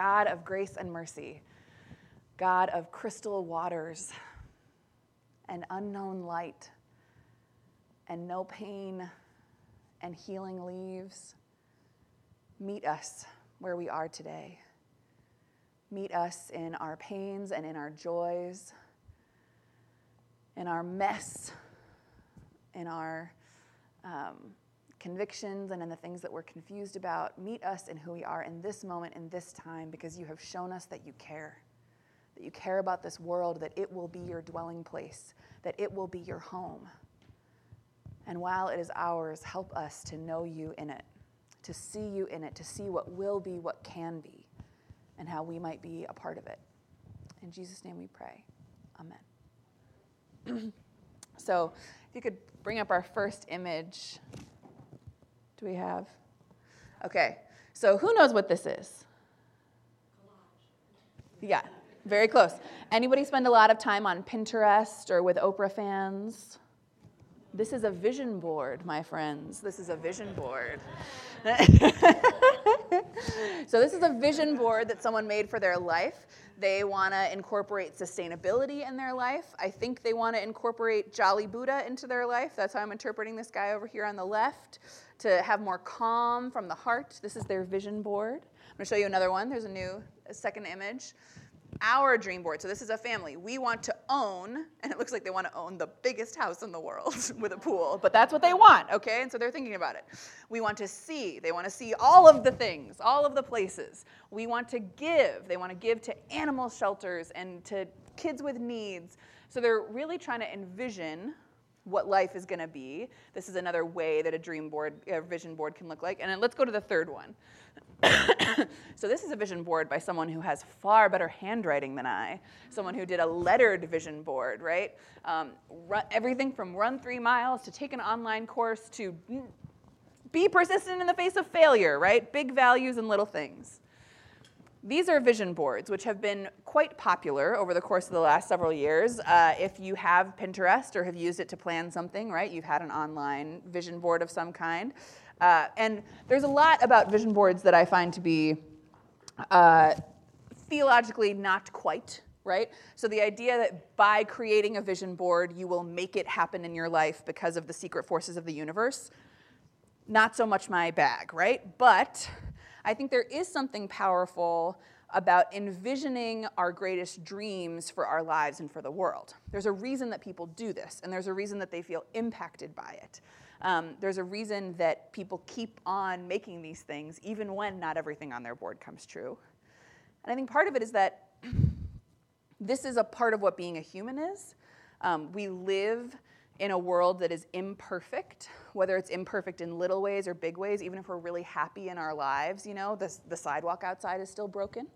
God of grace and mercy, God of crystal waters and unknown light and no pain and healing leaves. Meet us where we are today. Meet us in our pains and in our joys, in our mess, in our um, convictions, and in the things that we're confused about. Meet us in who we are in this moment, in this time, because you have shown us that you care. That you care about this world, that it will be your dwelling place, that it will be your home. And while it is ours, help us to know you in it, to see you in it, to see what will be, what can be, and how we might be a part of it. In Jesus' name we pray. Amen. so, if you could bring up our first image. Do we have? Okay, so who knows what this is? Yeah, very close. Anybody spend a lot of time on Pinterest or with Oprah fans? This is a vision board, my friends. This is a vision board. so, this is a vision board that someone made for their life. They want to incorporate sustainability in their life. I think they want to incorporate Jolly Buddha into their life. That's how I'm interpreting this guy over here on the left to have more calm from the heart. This is their vision board. I'm going to show you another one. There's a new a second image our dream board. So this is a family. We want to own, and it looks like they want to own the biggest house in the world with a pool, but that's what they want, okay? And so they're thinking about it. We want to see. They want to see all of the things, all of the places. We want to give. They want to give to animal shelters and to kids with needs. So they're really trying to envision what life is going to be. This is another way that a dream board, a vision board can look like. And then let's go to the third one. so this is a vision board by someone who has far better handwriting than I, someone who did a lettered vision board, right? Um, run, everything from run three miles to take an online course to be persistent in the face of failure, right? Big values and little things. These are vision boards, which have been quite popular over the course of the last several years. Uh, if you have Pinterest or have used it to plan something, right, you've had an online vision board of some kind. Uh, and there's a lot about vision boards that I find to be uh, theologically not quite right? So the idea that by creating a vision board, you will make it happen in your life because of the secret forces of the universe, not so much my bag, right? But I think there is something powerful about envisioning our greatest dreams for our lives and for the world. There's a reason that people do this, and there's a reason that they feel impacted by it. Um, there's a reason that people keep on making these things, even when not everything on their board comes true. And I think part of it is that this is a part of what being a human is. Um, we live in a world that is imperfect, whether it's imperfect in little ways or big ways, even if we're really happy in our lives, you know, the, the sidewalk outside is still broken.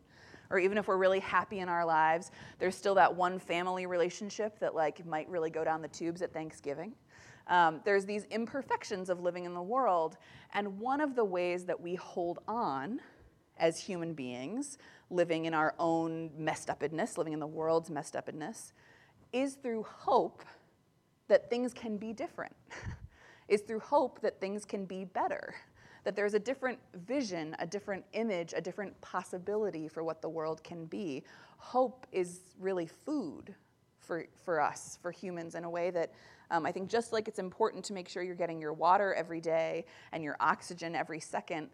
Or even if we're really happy in our lives, there's still that one family relationship that like might really go down the tubes at Thanksgiving. Um, there's these imperfections of living in the world, and one of the ways that we hold on as human beings, living in our own messed upness, living in the world's messed upness, is through hope that things can be different, is through hope that things can be better, that there's a different vision, a different image, a different possibility for what the world can be. Hope is really food for, for us, for humans, in a way that um, I think just like it's important to make sure you're getting your water every day and your oxygen every second,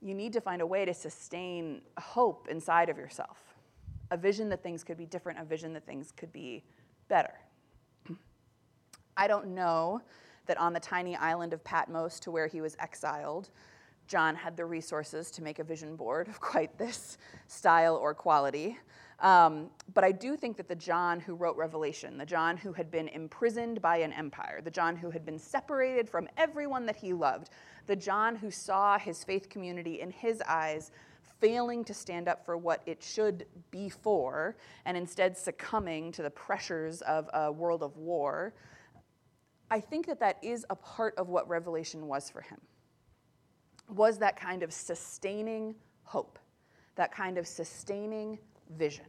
you need to find a way to sustain hope inside of yourself. A vision that things could be different, a vision that things could be better. I don't know that on the tiny island of Patmos to where he was exiled, John had the resources to make a vision board of quite this style or quality. Um, but I do think that the John who wrote Revelation, the John who had been imprisoned by an empire, the John who had been separated from everyone that he loved, the John who saw his faith community in his eyes failing to stand up for what it should be for, and instead succumbing to the pressures of a world of war, I think that that is a part of what Revelation was for him. Was that kind of sustaining hope, that kind of sustaining vision,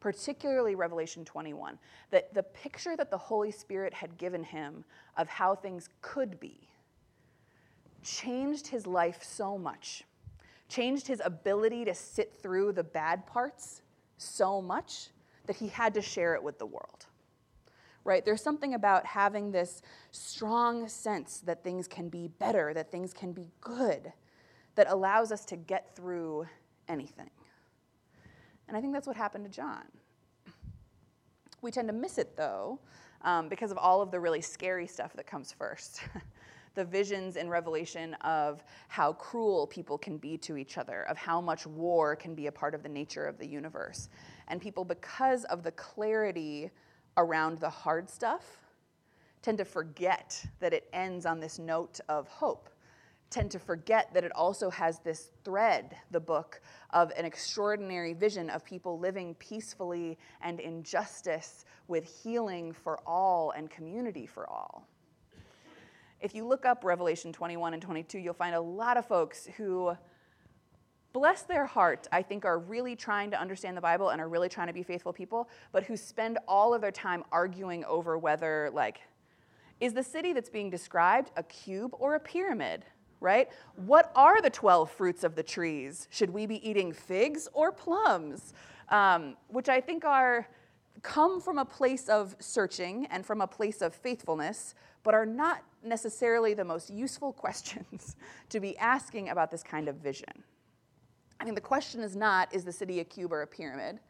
particularly Revelation 21, that the picture that the Holy Spirit had given him of how things could be changed his life so much changed his ability to sit through the bad parts so much that he had to share it with the world. Right? There's something about having this strong sense that things can be better, that things can be good, that allows us to get through anything. And I think that's what happened to John. We tend to miss it, though, um, because of all of the really scary stuff that comes first. the visions in Revelation of how cruel people can be to each other, of how much war can be a part of the nature of the universe. And people, because of the clarity around the hard stuff, tend to forget that it ends on this note of hope tend to forget that it also has this thread, the book, of an extraordinary vision of people living peacefully and in justice with healing for all and community for all. If you look up Revelation 21 and 22, you'll find a lot of folks who, bless their heart, I think are really trying to understand the Bible and are really trying to be faithful people, but who spend all of their time arguing over whether, like, is the city that's being described a cube or a pyramid? Right? What are the 12 fruits of the trees? Should we be eating figs or plums? Um, which I think are come from a place of searching and from a place of faithfulness, but are not necessarily the most useful questions to be asking about this kind of vision. I mean, the question is not, is the city of Cuba a pyramid?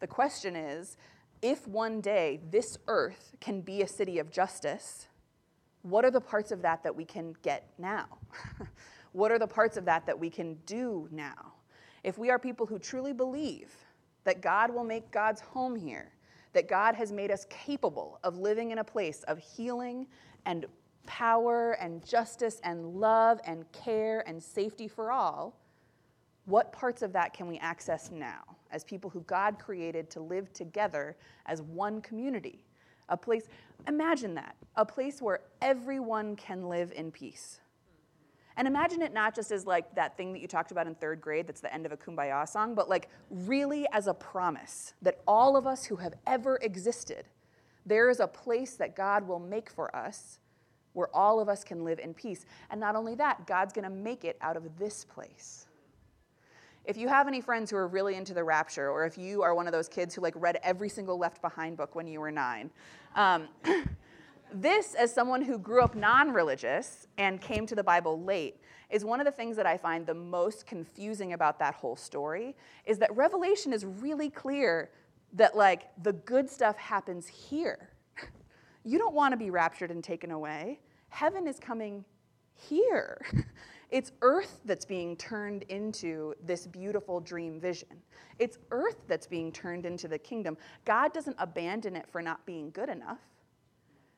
The question is, if one day this earth can be a city of justice, what are the parts of that that we can get now? what are the parts of that that we can do now? If we are people who truly believe that God will make God's home here, that God has made us capable of living in a place of healing and power and justice and love and care and safety for all, what parts of that can we access now as people who God created to live together as one community? A place, imagine that, a place where everyone can live in peace. And imagine it not just as like that thing that you talked about in third grade that's the end of a kumbaya song, but like really as a promise that all of us who have ever existed, there is a place that God will make for us where all of us can live in peace. And not only that, God's gonna make it out of this place. If you have any friends who are really into the rapture, or if you are one of those kids who like read every single Left Behind book when you were nine, um, this, as someone who grew up non religious and came to the Bible late, is one of the things that I find the most confusing about that whole story is that Revelation is really clear that like the good stuff happens here. You don't want to be raptured and taken away. Heaven is coming here. It's earth that's being turned into this beautiful dream vision. It's earth that's being turned into the kingdom. God doesn't abandon it for not being good enough.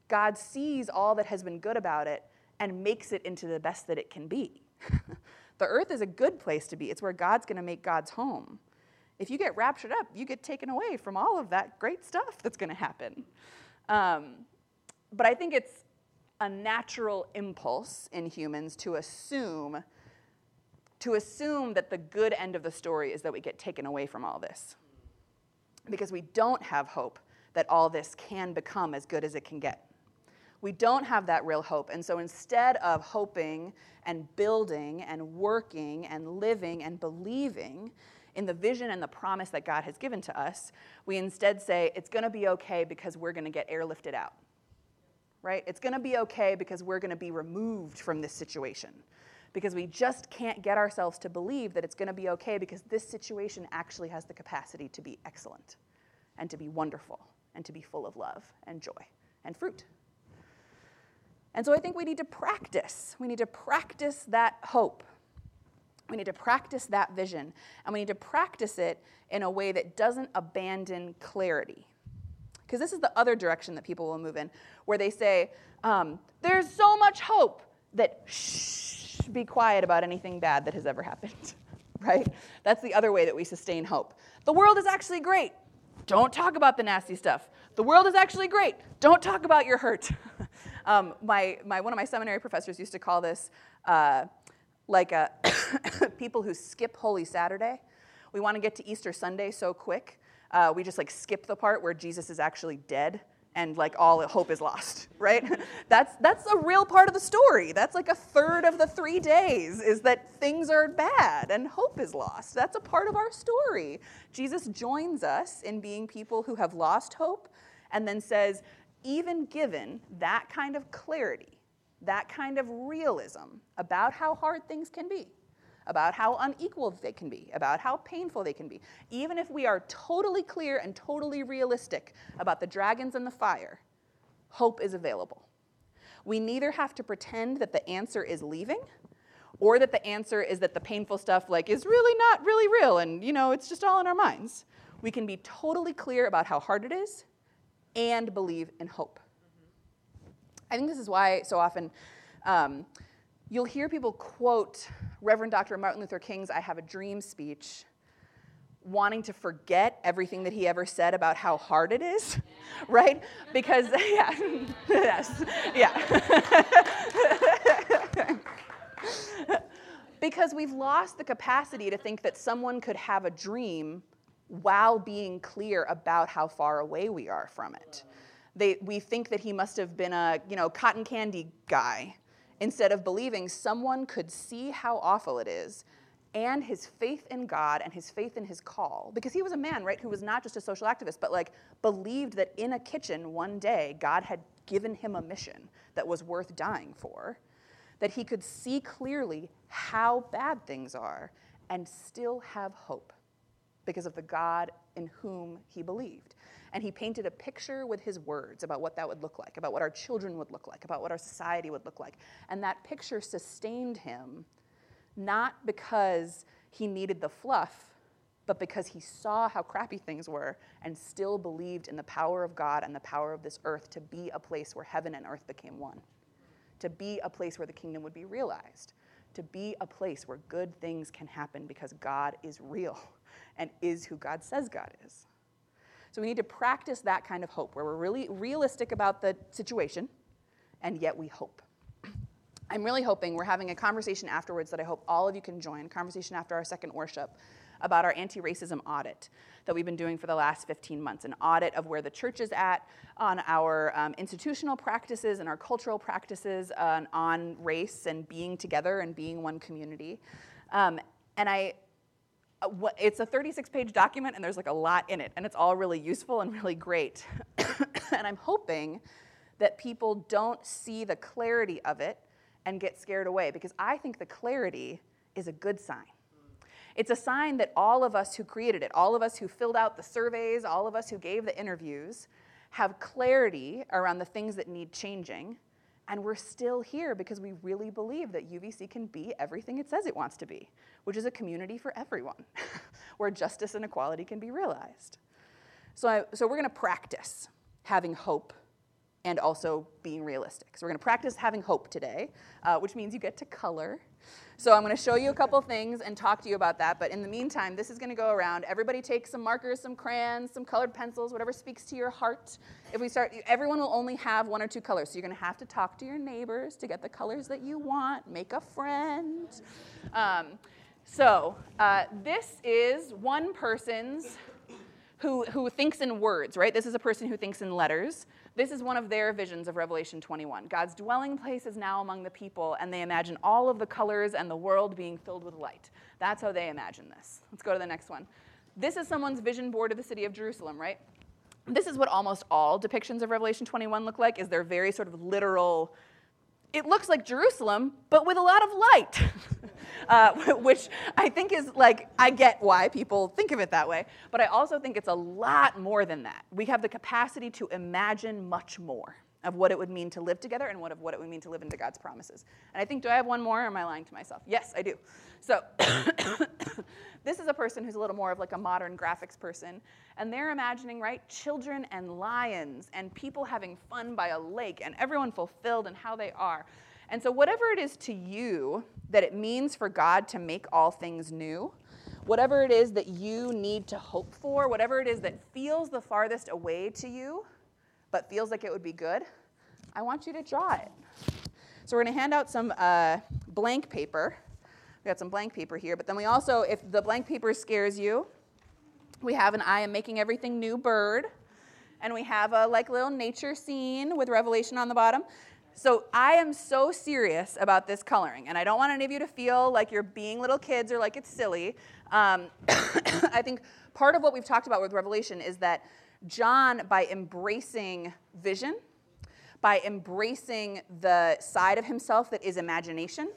God sees all that has been good about it and makes it into the best that it can be. the earth is a good place to be, it's where God's going to make God's home. If you get raptured up, you get taken away from all of that great stuff that's going to happen. Um, but I think it's a natural impulse in humans to assume to assume that the good end of the story is that we get taken away from all this. Because we don't have hope that all this can become as good as it can get. We don't have that real hope. And so instead of hoping and building and working and living and believing in the vision and the promise that God has given to us, we instead say it's going to be okay because we're going to get airlifted out right? It's going to be okay because we're going to be removed from this situation. Because we just can't get ourselves to believe that it's going to be okay because this situation actually has the capacity to be excellent and to be wonderful and to be full of love and joy and fruit. And so I think we need to practice. We need to practice that hope. We need to practice that vision. And we need to practice it in a way that doesn't abandon clarity. Because this is the other direction that people will move in, where they say, um, There's so much hope that shh, be quiet about anything bad that has ever happened, right? That's the other way that we sustain hope. The world is actually great. Don't talk about the nasty stuff. The world is actually great. Don't talk about your hurt. um, my, my, one of my seminary professors used to call this uh, like a people who skip Holy Saturday. We want to get to Easter Sunday so quick uh, we just like skip the part where Jesus is actually dead and like all hope is lost, right? that's that's a real part of the story. That's like a third of the 3 days is that things are bad and hope is lost. That's a part of our story. Jesus joins us in being people who have lost hope and then says even given that kind of clarity, that kind of realism about how hard things can be, about how unequal they can be, about how painful they can be. Even if we are totally clear and totally realistic about the dragons and the fire, hope is available. We neither have to pretend that the answer is leaving or that the answer is that the painful stuff like is really not really real and you know it's just all in our minds. We can be totally clear about how hard it is and believe in hope. I think this is why so often um, you'll hear people quote Reverend Dr. Martin Luther King's I Have a Dream speech, wanting to forget everything that he ever said about how hard it is, right? Because, yeah, yes, yeah. because we've lost the capacity to think that someone could have a dream while being clear about how far away we are from it. They, we think that he must have been a you know, cotton candy guy instead of believing someone could see how awful it is and his faith in God and his faith in his call. Because he was a man, right, who was not just a social activist, but like believed that in a kitchen one day God had given him a mission that was worth dying for. That he could see clearly how bad things are and still have hope because of the God in whom he believed and he painted a picture with his words about what that would look like, about what our children would look like, about what our society would look like. And that picture sustained him not because he needed the fluff, but because he saw how crappy things were and still believed in the power of God and the power of this earth to be a place where heaven and earth became one, to be a place where the kingdom would be realized, to be a place where good things can happen because God is real and is who God says God is. So we need to practice that kind of hope where we're really realistic about the situation and yet we hope. I'm really hoping we're having a conversation afterwards that I hope all of you can join, conversation after our second worship about our anti racism audit that we've been doing for the last 15 months an audit of where the church is at on our um, institutional practices and our cultural practices uh, on race and being together and being one community. Um, and I, Uh, it's a 36 page document and there's like a lot in it and it's all really useful and really great. And i'm hoping that people don't see the clarity of it and get scared away because i think the clarity is a good sign. It's a sign that all of us who created it all of us who filled out the surveys all of us who gave the interviews have clarity around the things that need changing and we're still here because we really believe that UVC can be everything it says it wants to be, which is a community for everyone, where justice and equality can be realized. So, I, so we're going to practice having hope and also being realistic. So we're going to practice having hope today, uh, which means you get to color. So I'm going to show you a couple things and talk to you about that. But in the meantime, this is going to go around. Everybody take some markers, some crayons, some colored pencils, whatever speaks to your heart. If we start, everyone will only have one or two colors. So you're going to have to talk to your neighbors to get the colors that you want. Make a friend. Um, so uh, this is one person's who, who thinks in words, right? This is a person who thinks in letters. This is one of their visions of Revelation 21. God's dwelling place is now among the people, and they imagine all of the colors and the world being filled with light. That's how they imagine this. Let's go to the next one. This is someone's vision board of the city of Jerusalem, right? This is what almost all depictions of Revelation 21 look like, is they're very sort of literal it looks like Jerusalem, but with a lot of light, uh, which I think is like, I get why people think of it that way, but I also think it's a lot more than that. We have the capacity to imagine much more of what it would mean to live together and what of what it would mean to live into God's promises. And I think, do I have one more or am I lying to myself? Yes, I do. So this is a person who's a little more of like a modern graphics person, and they're imagining, right, children and lions and people having fun by a lake and everyone fulfilled and how they are. And so whatever it is to you that it means for God to make all things new, whatever it is that you need to hope for, whatever it is that feels the farthest away to you, but feels like it would be good, I want you to draw it. So we're going to hand out some uh, blank paper. We got some blank paper here, but then we also, if the blank paper scares you, we have an I am making everything new bird. and we have a like little nature scene with Revelation on the bottom. So I am so serious about this coloring, and I don't want any of you to feel like you're being little kids or like it's silly. Um, I think part of what we've talked about with Revelation is that John, by embracing vision, by embracing the side of himself that is imagination,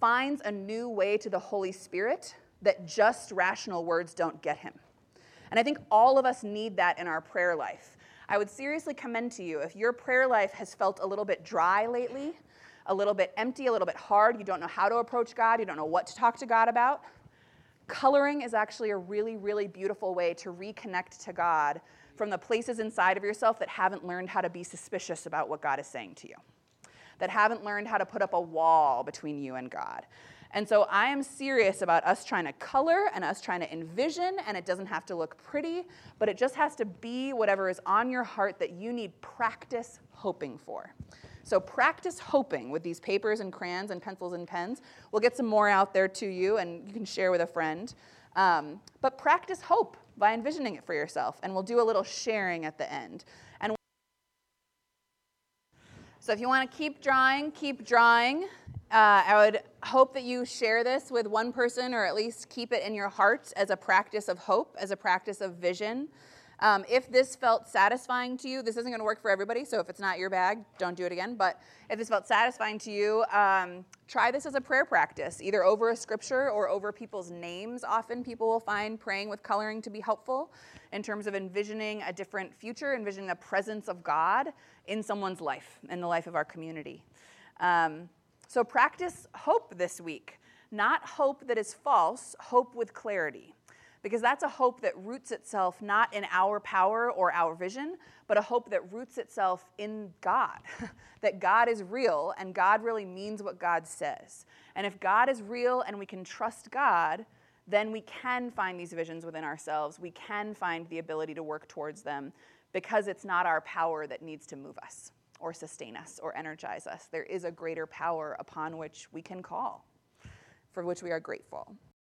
finds a new way to the Holy Spirit that just rational words don't get him. And I think all of us need that in our prayer life. I would seriously commend to you if your prayer life has felt a little bit dry lately, a little bit empty, a little bit hard, you don't know how to approach God, you don't know what to talk to God about. Coloring is actually a really, really beautiful way to reconnect to God from the places inside of yourself that haven't learned how to be suspicious about what God is saying to you, that haven't learned how to put up a wall between you and God. And so I am serious about us trying to color and us trying to envision, and it doesn't have to look pretty, but it just has to be whatever is on your heart that you need practice hoping for. So practice hoping with these papers and crayons and pencils and pens. We'll get some more out there to you, and you can share with a friend. Um, but practice hope by envisioning it for yourself, and we'll do a little sharing at the end. And so if you want to keep drawing, keep drawing. Uh, I would hope that you share this with one person or at least keep it in your heart as a practice of hope, as a practice of vision. Um, if this felt satisfying to you, this isn't going to work for everybody, so if it's not your bag, don't do it again. But if this felt satisfying to you, um, try this as a prayer practice, either over a scripture or over people's names. Often people will find praying with coloring to be helpful in terms of envisioning a different future, envisioning the presence of God in someone's life, in the life of our community. Um, so practice hope this week. Not hope that is false, hope with clarity. Because that's a hope that roots itself not in our power or our vision, but a hope that roots itself in God. that God is real and God really means what God says. And if God is real and we can trust God, then we can find these visions within ourselves. We can find the ability to work towards them because it's not our power that needs to move us or sustain us or energize us. There is a greater power upon which we can call, for which we are grateful.